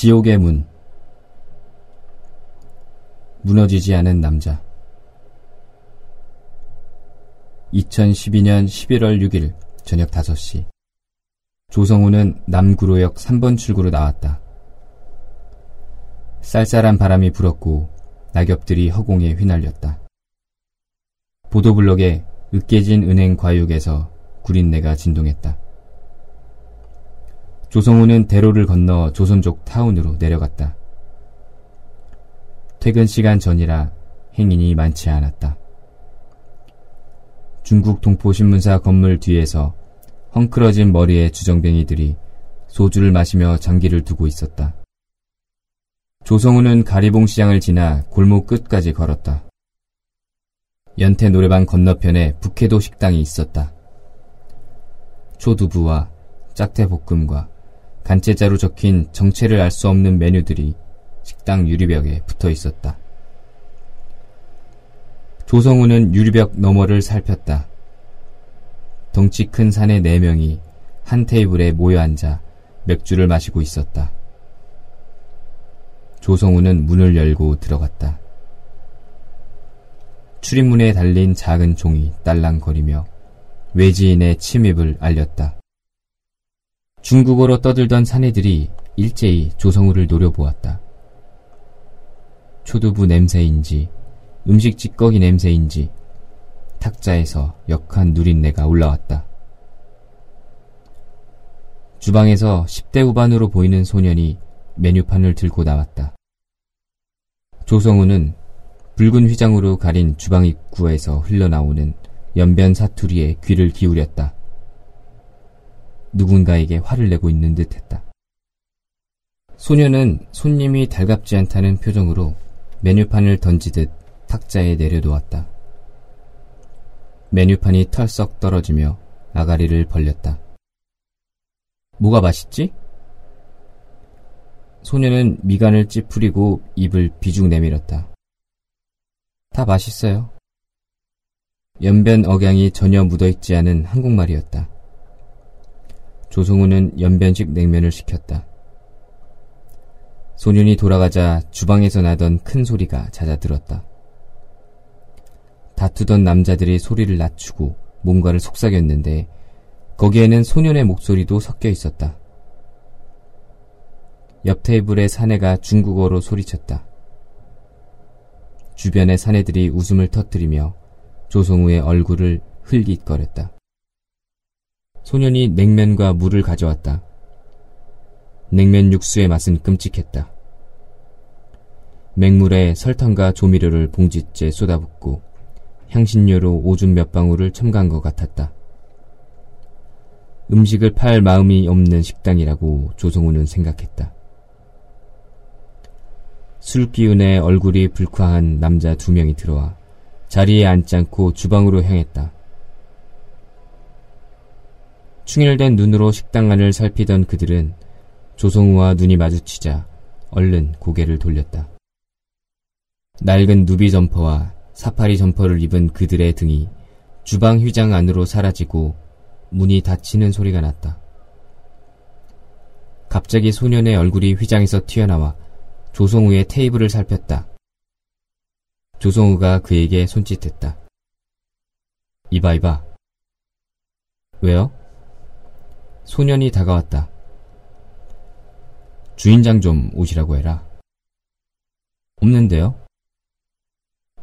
지옥의 문 무너지지 않은 남자 2012년 11월 6일 저녁 5시 조성우는 남구로역 3번 출구로 나왔다. 쌀쌀한 바람이 불었고 낙엽들이 허공에 휘날렸다. 보도블록에 으깨진 은행 과육에서 구린내가 진동했다. 조성우는 대로를 건너 조선족 타운으로 내려갔다. 퇴근 시간 전이라 행인이 많지 않았다. 중국 동포신문사 건물 뒤에서 헝클어진 머리의 주정뱅이들이 소주를 마시며 장기를 두고 있었다. 조성우는 가리봉 시장을 지나 골목 끝까지 걸었다. 연태 노래방 건너편에 북해도 식당이 있었다. 초두부와 짝태볶음과 간체자로 적힌 정체를 알 수 없는 메뉴들이 식당 유리벽에 붙어 있었다. 조성우는 유리벽 너머를 살폈다. 덩치 큰 사내 네 명이 한 테이블에 모여 앉아 맥주를 마시고 있었다. 조성우는 문을 열고 들어갔다. 출입문에 달린 작은 종이 딸랑거리며 외지인의 침입을 알렸다. 중국어로 떠들던 사내들이 일제히 조성우를 노려보았다. 초두부 냄새인지 음식 찌꺼기 냄새인지 탁자에서 역한 누린내가 올라왔다. 주방에서 10대 후반으로 보이는 소년이 메뉴판을 들고 나왔다. 조성우는 붉은 휘장으로 가린 주방 입구에서 흘러나오는 연변 사투리에 귀를 기울였다. 누군가에게 화를 내고 있는 듯 했다. 소녀는 손님이 달갑지 않다는 표정으로 메뉴판을 던지듯 탁자에 내려놓았다. 메뉴판이 털썩 떨어지며 아가리를 벌렸다. 뭐가 맛있지? 소녀는 미간을 찌푸리고 입을 비죽 내밀었다. 다 맛있어요. 연변 억양이 전혀 묻어있지 않은 한국말이었다. 조성우는 연변식 냉면을 시켰다. 소년이 돌아가자 주방에서 나던 큰 소리가 잦아들었다. 다투던 남자들이 소리를 낮추고 뭔가를 속삭였는데 거기에는 소년의 목소리도 섞여 있었다. 옆 테이블의 사내가 중국어로 소리쳤다. 주변의 사내들이 웃음을 터뜨리며 조성우의 얼굴을 흘깃거렸다. 소년이 냉면과 물을 가져왔다. 냉면 육수의 맛은 끔찍했다. 맹물에 설탕과 조미료를 봉지째 쏟아붓고 향신료로 오줌 몇 방울을 첨가한 것 같았다. 음식을 팔 마음이 없는 식당이라고 조성우는 생각했다. 술 기운에 얼굴이 불쾌한 남자 두 명이 들어와 자리에 앉지 않고 주방으로 향했다. 충혈된 눈으로 식당 안을 살피던 그들은 조성우와 눈이 마주치자 얼른 고개를 돌렸다. 낡은 누비 점퍼와 사파리 점퍼를 입은 그들의 등이 주방 휘장 안으로 사라지고 문이 닫히는 소리가 났다. 갑자기 소년의 얼굴이 휘장에서 튀어나와 조성우의 테이블을 살폈다. 조성우가 그에게 손짓했다. 이봐, 이봐. 왜요? 소년이 다가왔다. 주인장 좀 오시라고 해라. 없는데요?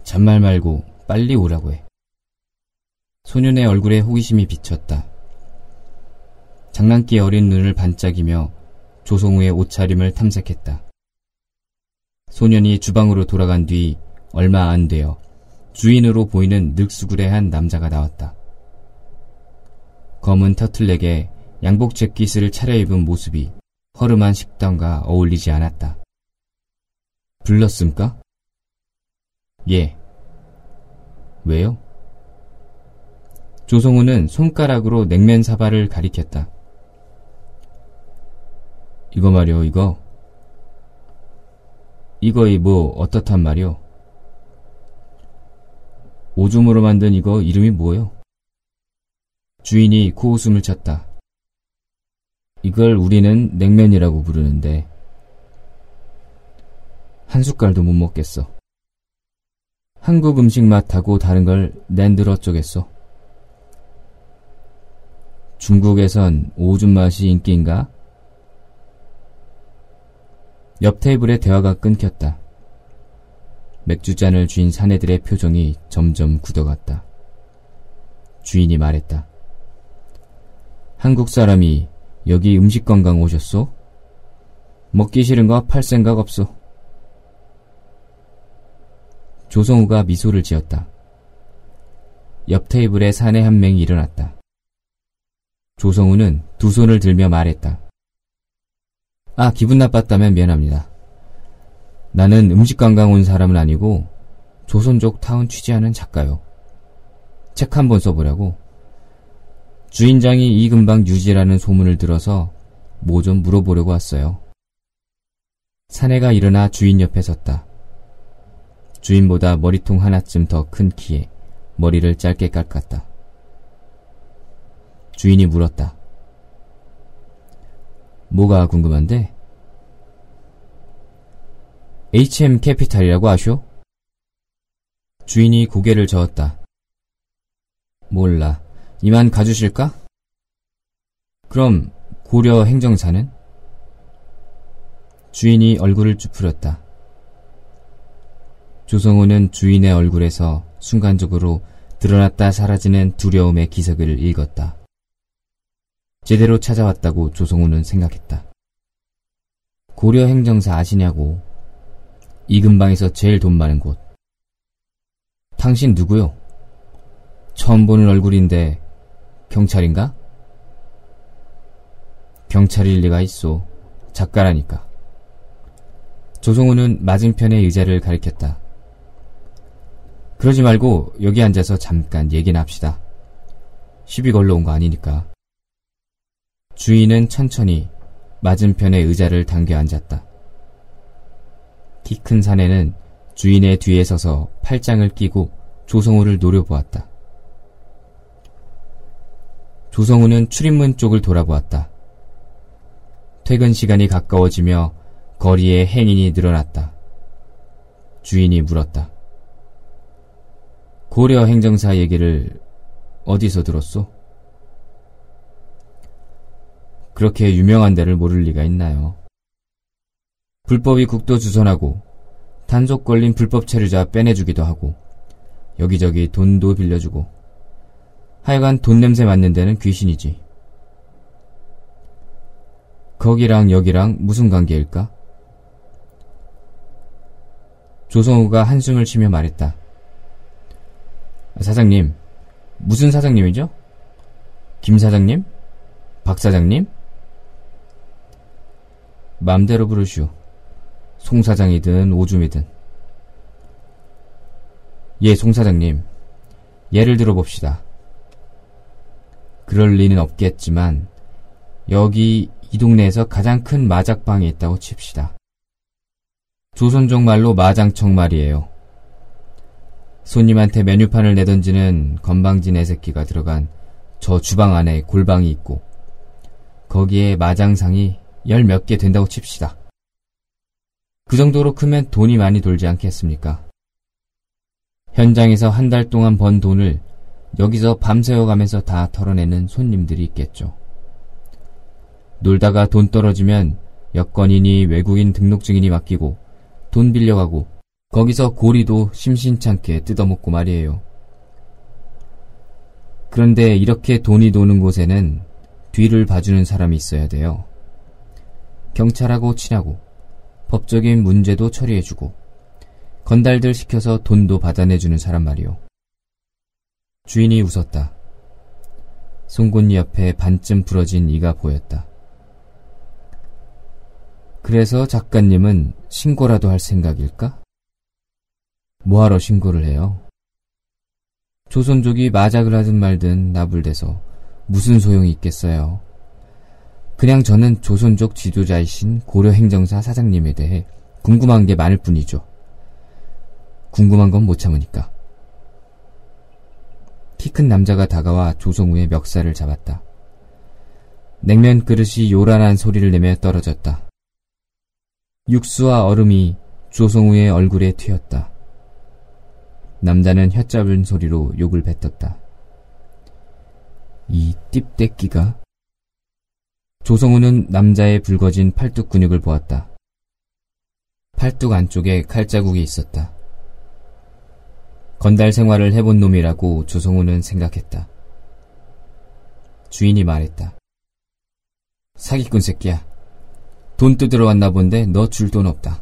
잔말 말고 빨리 오라고 해. 소년의 얼굴에 호기심이 비쳤다. 장난기 어린 눈을 반짝이며 조성우의 옷차림을 탐색했다. 소년이 주방으로 돌아간 뒤 얼마 안 되어 주인으로 보이는 늑수구레한 남자가 나왔다. 검은 터틀넥에 양복 재킷을 차려입은 모습이 허름한 식당과 어울리지 않았다. 불렀습니까? 예. 왜요? 조성우는 손가락으로 냉면 사발을 가리켰다. 이거 말이요, 이거. 이거이 뭐 어떻단 말이오? 오줌으로 만든 이거 이름이 뭐요? 주인이 코웃음을 쳤다. 이걸 우리는 냉면이라고 부르는데 한 숟갈도 못 먹겠어. 한국 음식 맛하고 다른 걸 낸들 어쩌겠어. 중국에선 오줌 맛이 인기인가? 옆 테이블의 대화가 끊겼다. 맥주잔을 쥔 사내들의 표정이 점점 굳어갔다. 주인이 말했다. 한국 사람이 여기 음식 관광 오셨소? 먹기 싫은 거 팔 생각 없소. 조성우가 미소를 지었다. 옆 테이블에 사내 한 명이 일어났다. 조성우는 두 손을 들며 말했다. 아, 기분 나빴다면 미안합니다. 나는 음식 관광 온 사람은 아니고 조선족 타운 취재하는 작가요. 책 한 번 써보려고. 주인장이 이 근방 유지라는 소문을 들어서 뭐 좀 물어보려고 왔어요. 사내가 일어나 주인 옆에 섰다. 주인보다 머리통 하나쯤 더 큰 키에 머리를 짧게 깎았다. 주인이 물었다. 뭐가 궁금한데? HM 캐피탈이라고 아쇼? 주인이 고개를 저었다. 몰라. 이만 가주실까? 그럼 고려 행정사는? 주인이 얼굴을 쭈푸렸다. 조성호는 주인의 얼굴에서 순간적으로 드러났다 사라지는 두려움의 기석을 읽었다. 제대로 찾아왔다고 조성우는 생각했다. 고려 행정사 아시냐고. 이 근방에서 제일 돈 많은 곳. 당신 누구요? 처음 보는 얼굴인데 경찰인가? 경찰일 리가 있어. 작가라니까. 조성우는 맞은편의 의자를 가리켰다. 그러지 말고 여기 앉아서 잠깐 얘기나 합시다. 시비 걸러 온 거 아니니까. 주인은 천천히 맞은편의 의자를 당겨 앉았다. 키 큰 사내는 주인의 뒤에 서서 팔짱을 끼고 조성우를 노려보았다. 조성우는 출입문 쪽을 돌아보았다. 퇴근 시간이 가까워지며 거리에 행인이 늘어났다. 주인이 물었다. 고려 행정사 얘기를 어디서 들었소? 그렇게 유명한 데를 모를 리가 있나요? 불법이 국도 주선하고 단속 걸린 불법 체류자 빼내주기도 하고 여기저기 돈도 빌려주고 하여간 돈 냄새 맡는 데는 귀신이지. 거기랑 여기랑 무슨 관계일까? 조성우가 한숨을 쉬며 말했다. 사장님, 무슨 사장님이죠? 김 사장님? 박 사장님? 맘대로 부르시오. 송 사장이든 오줌이든. 예, 송 사장님. 예를 들어 봅시다. 그럴 리는 없겠지만 여기 이 동네에서 가장 큰 마작방이 있다고 칩시다. 조선족 말로 마장청 말이에요. 손님한테 메뉴판을 내던지는 건방진 애새끼가 들어간 저 주방 안에 골방이 있고 거기에 마장상이 열 몇 개 된다고 칩시다. 그 정도로 크면 돈이 많이 돌지 않겠습니까? 현장에서 한 달 동안 번 돈을 여기서 밤새워 가면서 다 털어내는 손님들이 있겠죠. 놀다가 돈 떨어지면 여권이니 외국인 등록증이니 맡기고 돈 빌려가고 거기서 고리도 심심찮게 뜯어먹고 말이에요. 그런데 이렇게 돈이 도는 곳에는 뒤를 봐주는 사람이 있어야 돼요. 경찰하고 친하고 법적인 문제도 처리해주고 건달들 시켜서 돈도 받아내주는 사람 말이요. 주인이 웃었다. 송곳니 옆에 반쯤 부러진 이가 보였다. 그래서 작가님은 신고라도 할 생각일까? 뭐하러 신고를 해요? 조선족이 마작을 하든 말든 나불대서 무슨 소용이 있겠어요? 그냥 저는 조선족 지도자이신 고려 행정사 사장님에 대해 궁금한 게 많을 뿐이죠. 궁금한 건 못 참으니까. 키 큰 남자가 다가와 조성우의 멱살을 잡았다. 냉면 그릇이 요란한 소리를 내며 떨어졌다. 육수와 얼음이 조성우의 얼굴에 튀었다. 남자는 혀잡은 소리로 욕을 뱉었다. 이 띠떼끼가 조성우는 남자의 붉어진 팔뚝 근육을 보았다. 팔뚝 안쪽에 칼자국이 있었다. 건달 생활을 해본 놈이라고 조성우는 생각했다. 주인이 말했다. 사기꾼 새끼야. 돈 뜯으러 왔나 본데 너 줄 돈 없다.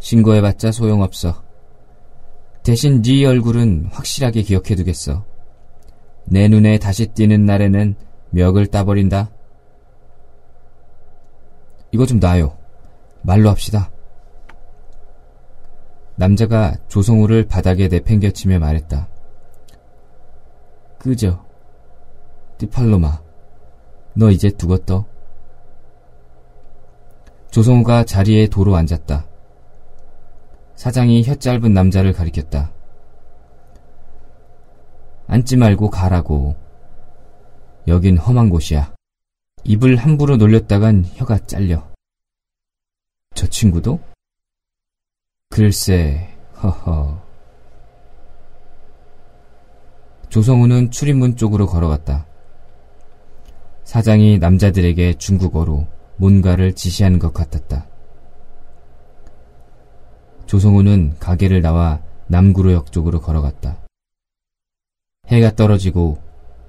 신고해봤자 소용없어. 대신 네 얼굴은 확실하게 기억해두겠어. 내 눈에 다시 띄는 날에는 멱을 따버린다. 이거 좀 놔요. 말로 합시다. 남자가 조성우를 바닥에 내팽겨치며 말했다. 끄져. 띠팔로마. 너 이제 두었떠. 조성우가 자리에 도로 앉았다. 사장이 혀 짧은 남자를 가리켰다. 앉지 말고 가라고. 여긴 험한 곳이야. 입을 함부로 놀렸다간 혀가 잘려. 저 친구도? 글쎄, 허허. 조성우는 출입문 쪽으로 걸어갔다. 사장이 남자들에게 중국어로 뭔가를 지시하는 것 같았다. 조성우는 가게를 나와 남구로역 쪽으로 걸어갔다. 해가 떨어지고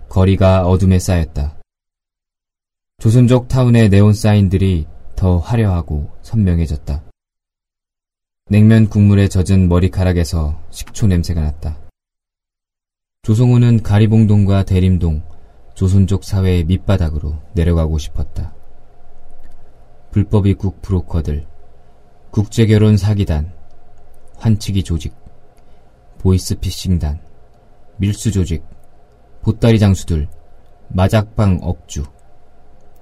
거리가 어둠에 쌓였다. 조선족 타운의 네온 사인들이 더 화려하고 선명해졌다. 냉면 국물에 젖은 머리카락에서 식초 냄새가 났다. 조성우는 가리봉동과 대림동, 조선족 사회의 밑바닥으로 내려가고 싶었다. 불법 입국 브로커들, 국제결혼 사기단, 환치기 조직, 보이스피싱단, 밀수 조직, 보따리 장수들, 마작방 억주.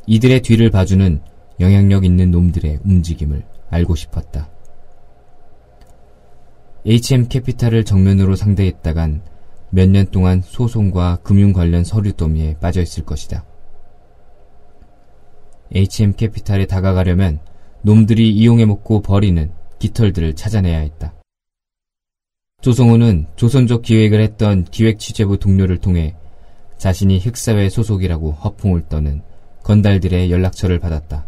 이들의 뒤를 봐주는 영향력 있는 놈들의 움직임을 알고 싶었다. HM 캐피탈을 정면으로 상대했다간 몇 년 동안 소송과 금융 관련 서류 더미에 빠져 있을 것이다. HM 캐피탈에 다가가려면 놈들이 이용해 먹고 버리는 깃털들을 찾아내야 했다. 조성우는 조선족 기획을 했던 기획 취재부 동료를 통해 자신이 흑사회 소속이라고 허풍을 떠는 건달들의 연락처를 받았다.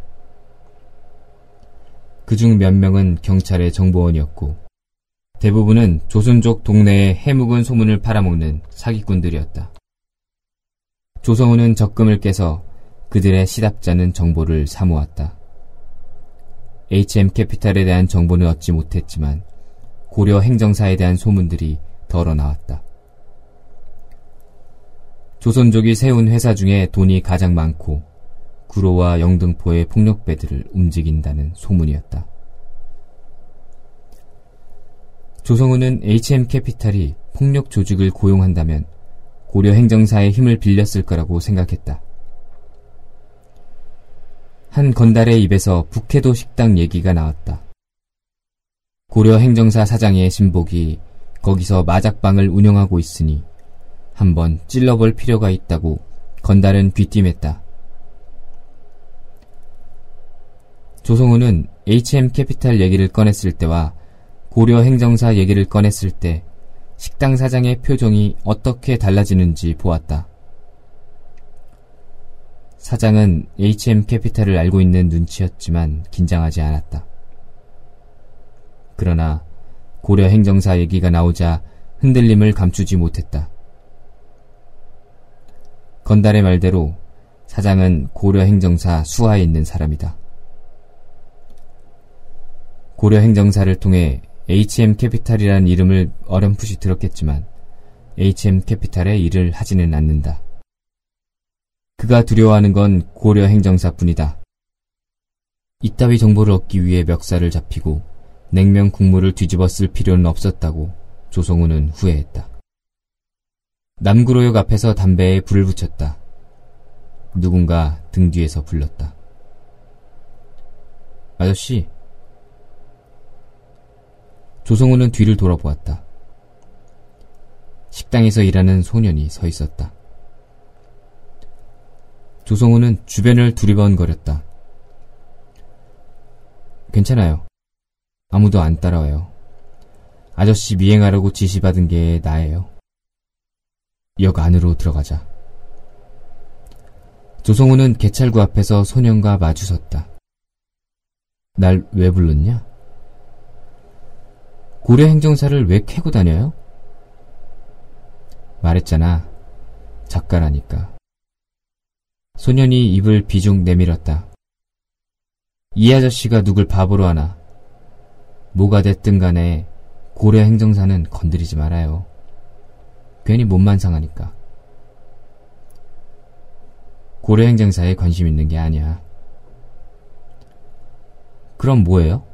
그중 몇 명은 경찰의 정보원이었고 대부분은 조선족 동네에 해묵은 소문을 팔아먹는 사기꾼들이었다. 조성우는 적금을 깨서 그들의 시답자는 정보를 사모았다. HM 캐피탈에 대한 정보는 얻지 못했지만 고려 행정사에 대한 소문들이 덜어 나왔다. 조선족이 세운 회사 중에 돈이 가장 많고 구로와 영등포의 폭력배들을 움직인다는 소문이었다. 조성우는 HM 캐피탈이 폭력 조직을 고용한다면 고려 행정사의 힘을 빌렸을 거라고 생각했다. 한 건달의 입에서 북해도 식당 얘기가 나왔다. 고려 행정사 사장의 신복이 거기서 마작방을 운영하고 있으니 한번 찔러볼 필요가 있다고 건달은 귀띔했다. 조성우는 HM 캐피탈 얘기를 꺼냈을 때와 고려 행정사 얘기를 꺼냈을 때 식당 사장의 표정이 어떻게 달라지는지 보았다. 사장은 HM 캐피탈을 알고 있는 눈치였지만 긴장하지 않았다. 그러나 고려 행정사 얘기가 나오자 흔들림을 감추지 못했다. 건달의 말대로 사장은 고려 행정사 수하에 있는 사람이다. 고려 행정사를 통해 HM 캐피탈이라는 이름을 어렴풋이 들었겠지만 HM 캐피탈의 일을 하지는 않는다. 그가 두려워하는 건 고려 행정사뿐이다. 이따위 정보를 얻기 위해 멱살을 잡히고 냉면 국물을 뒤집어 쓸 필요는 없었다고 조성우는 후회했다. 남구로역 앞에서 담배에 불을 붙였다. 누군가 등 뒤에서 불렀다. 아저씨. 조성우는 뒤를 돌아보았다. 식당에서 일하는 소년이 서 있었다. 조성우는 주변을 두리번거렸다. 괜찮아요. 아무도 안 따라와요. 아저씨 미행하라고 지시받은 게 나예요. 역 안으로 들어가자. 조성우는 개찰구 앞에서 소년과 마주섰다. 날 왜 불렀냐? 고려 행정사를 왜 캐고 다녀요? 말했잖아. 작가라니까. 소년이 입을 비중 내밀었다. 이 아저씨가 누굴 바보로 하나. 뭐가 됐든 간에 고려 행정사는 건드리지 말아요. 괜히 몸만 상하니까. 고려 행정사에 관심 있는 게 아니야. 그럼 뭐예요?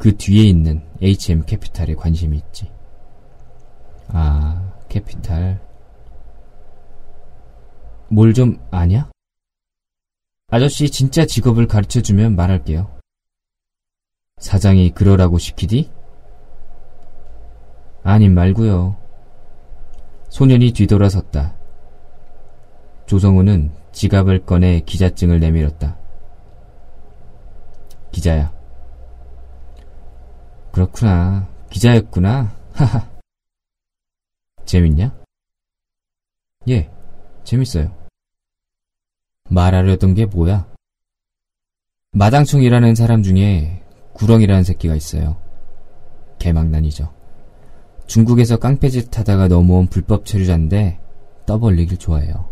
그 뒤에 있는 HM 캐피탈에 관심이 있지. 아, 캐피탈. 뭘 좀 아냐? 아저씨 진짜 직업을 가르쳐주면 말할게요. 사장이 그러라고 시키디? 아님 말고요. 소년이 뒤돌아섰다. 조성우는 지갑을 꺼내 기자증을 내밀었다. 기자야. 그렇구나. 기자였구나. 하하. 재밌냐? 예, 재밌어요. 말하려던 게 뭐야? 마당총이라는 사람 중에 구렁이라는 새끼가 있어요. 개망난이죠. 중국에서 깡패짓 하다가 넘어온 불법 체류자인데 떠벌리길 좋아해요.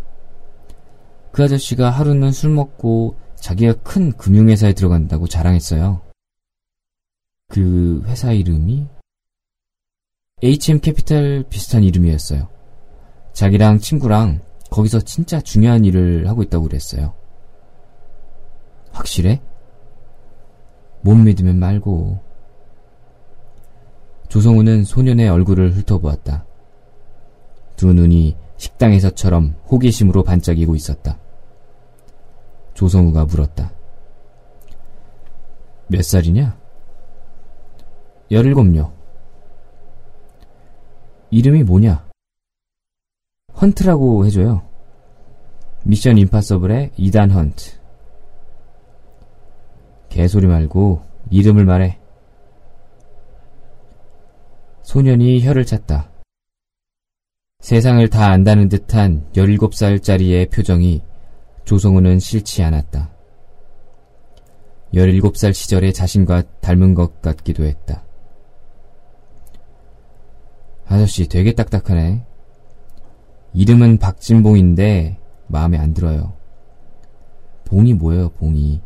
그 아저씨가 하루는 술 먹고 자기가 큰 금융회사에 들어간다고 자랑했어요. 그 회사 이름이 HM 캐피탈 비슷한 이름이었어요. 자기랑 친구랑 거기서 진짜 중요한 일을 하고 있다고 그랬어요. 확실해? 못 믿으면 말고. 조성우는 소년의 얼굴을 훑어보았다. 두 눈이 식당에서처럼 호기심으로 반짝이고 있었다. 조성우가 물었다. 몇 살이냐? 열일곱요. 이름이 뭐냐? 헌트라고 해줘요. 미션 임파서블의 이단 헌트. 개소리 말고 이름을 말해. 소년이 혀를 찼다. 세상을 다 안다는 듯한 17살짜리의 표정이 조성우는 싫지 않았다. 17살 시절의 자신과 닮은 것 같기도 했다. 아저씨 되게 딱딱하네. 이름은 박진봉인데 마음에 안 들어요. 봉이 뭐예요, 봉이.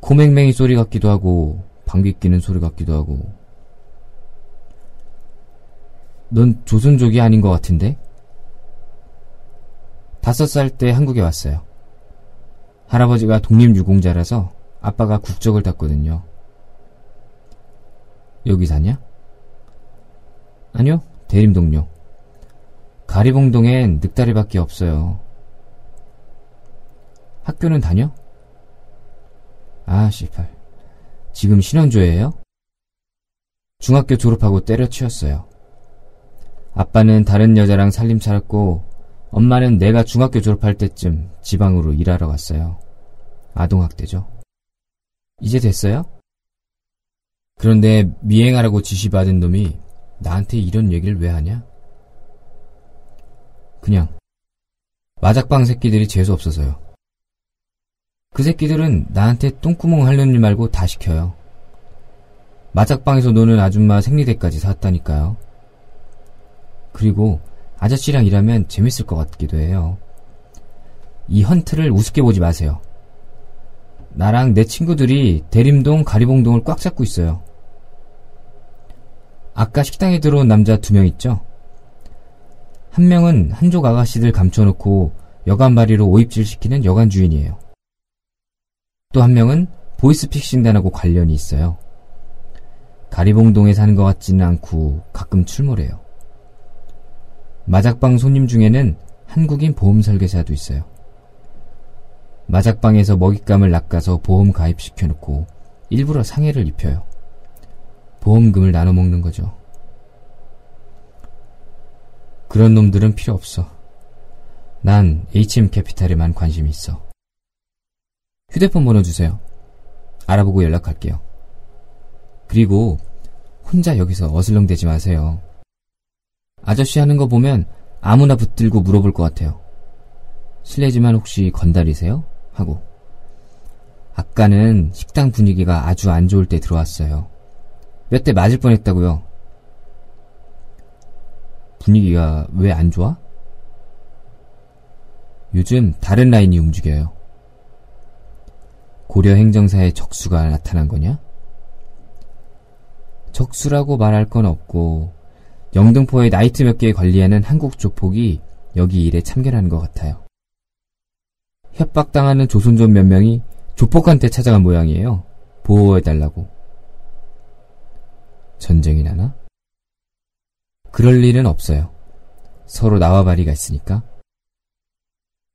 코맹맹이 소리 같기도 하고 방귀 끼는 소리 같기도 하고 넌 조선족이 아닌 것 같은데? 다섯 살 때 한국에 왔어요. 할아버지가 독립유공자라서 아빠가 국적을 땄거든요. 여기 사냐? 아니요, 대림동료. 가리봉동엔 늑다리밖에 없어요. 학교는 다녀? 아, 씨발. 지금 신혼조예요? 중학교 졸업하고 때려치웠어요. 아빠는 다른 여자랑 살림 차렸고, 엄마는 내가 중학교 졸업할 때쯤 지방으로 일하러 갔어요. 아동학대죠. 이제 됐어요? 그런데 미행하라고 지시받은 놈이 나한테 이런 얘기를 왜 하냐? 그냥 마작방 새끼들이 재수 없어서요. 그 새끼들은 나한테 똥구멍 하려는 일 말고 다 시켜요. 마작방에서 노는 아줌마 생리대까지 샀다니까요. 그리고 아저씨랑 일하면 재밌을 것 같기도 해요. 이 헌트를 우습게 보지 마세요. 나랑 내 친구들이 대림동 가리봉동을 꽉 잡고 있어요. 아까 식당에 들어온 남자 두 명 있죠? 한 명은 한족 아가씨들 감춰놓고 여관 바리로 오입질 시키는 여관 주인이에요. 또 한 명은 보이스픽싱단하고 관련이 있어요. 가리봉동에 사는 것 같지는 않고 가끔 출몰해요. 마작방 손님 중에는 한국인 보험 설계사도 있어요. 마작방에서 먹잇감을 낚아서 보험 가입시켜놓고 일부러 상해를 입혀요. 보험금을 나눠 먹는 거죠. 그런 놈들은 필요 없어. 난 HM 캐피탈에만 관심이 있어. 휴대폰 번호 주세요. 알아보고 연락할게요. 그리고 혼자 여기서 어슬렁대지 마세요. 아저씨 하는 거 보면 아무나 붙들고 물어볼 것 같아요. 실례지만 혹시 건달이세요? 하고. 아까는 식당 분위기가 아주 안 좋을 때 들어왔어요. 몇 대 맞을 뻔했다고요. 분위기가 왜 안 좋아? 요즘 다른 라인이 움직여요. 고려 행정사의 적수가 나타난 거냐? 적수라고 말할 건 없고 영등포의 나이트 몇 개 관리하는 한국 조폭이 여기 일에 참견하는 것 같아요. 협박당하는 조선족 몇 명이 조폭한테 찾아간 모양이에요. 보호해달라고. 전쟁이 나나? 그럴 일은 없어요. 서로 나와바리가 있으니까.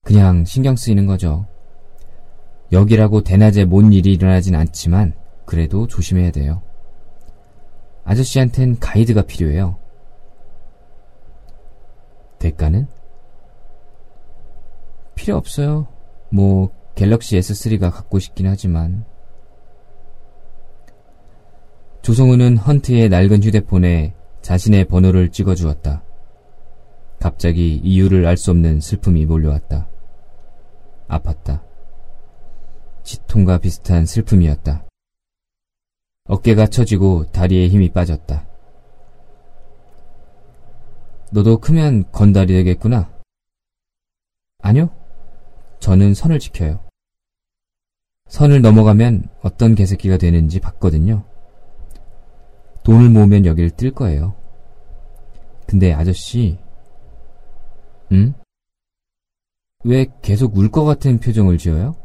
그냥 신경 쓰이는 거죠. 여기라고 대낮에 뭔 일이 일어나진 않지만 그래도 조심해야 돼요. 아저씨한텐 가이드가 필요해요. 대가는? 필요 없어요. 뭐 갤럭시 S3가 갖고 싶긴 하지만 조성우는 헌트의 낡은 휴대폰에 자신의 번호를 찍어주었다. 갑자기 이유를 알 수 없는 슬픔이 몰려왔다. 아팠다. 치통과 비슷한 슬픔이었다. 어깨가 처지고 다리에 힘이 빠졌다. 너도 크면 건달이 되겠구나. 아니요. 저는 선을 지켜요. 선을 넘어가면 어떤 개새끼가 되는지 봤거든요. 돈을 모으면 여길 뜰 거예요. 근데 아저씨, 응? 왜 계속 울 것 같은 표정을 지어요?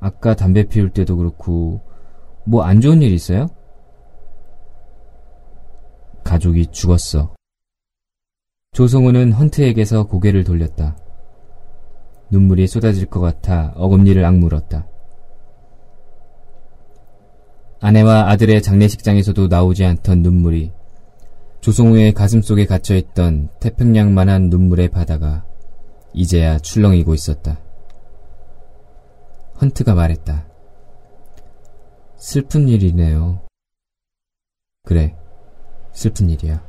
아까 담배 피울 때도 그렇고, 뭐 안 좋은 일 있어요? 가족이 죽었어. 조성우는 헌트에게서 고개를 돌렸다. 눈물이 쏟아질 것 같아 어금니를 악물었다. 아내와 아들의 장례식장에서도 나오지 않던 눈물이 조성우의 가슴 속에 갇혀있던 태평양만한 눈물의 바다가 이제야 출렁이고 있었다. 헌트가 말했다. 슬픈 일이네요. 그래, 슬픈 일이야.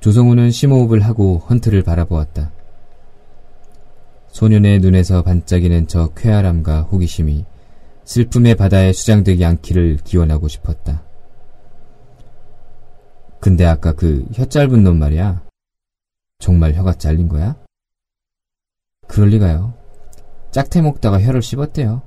조성우는 심호흡을 하고 헌트를 바라보았다. 소년의 눈에서 반짝이는 저 쾌활함과 호기심이 슬픔의 바다에 수장되지 않기를 기원하고 싶었다. 근데 아까 그 혀 짧은 놈 말이야. 정말 혀가 잘린 거야? 그럴 리가요. 짝태 먹다가 혀를 씹었대요.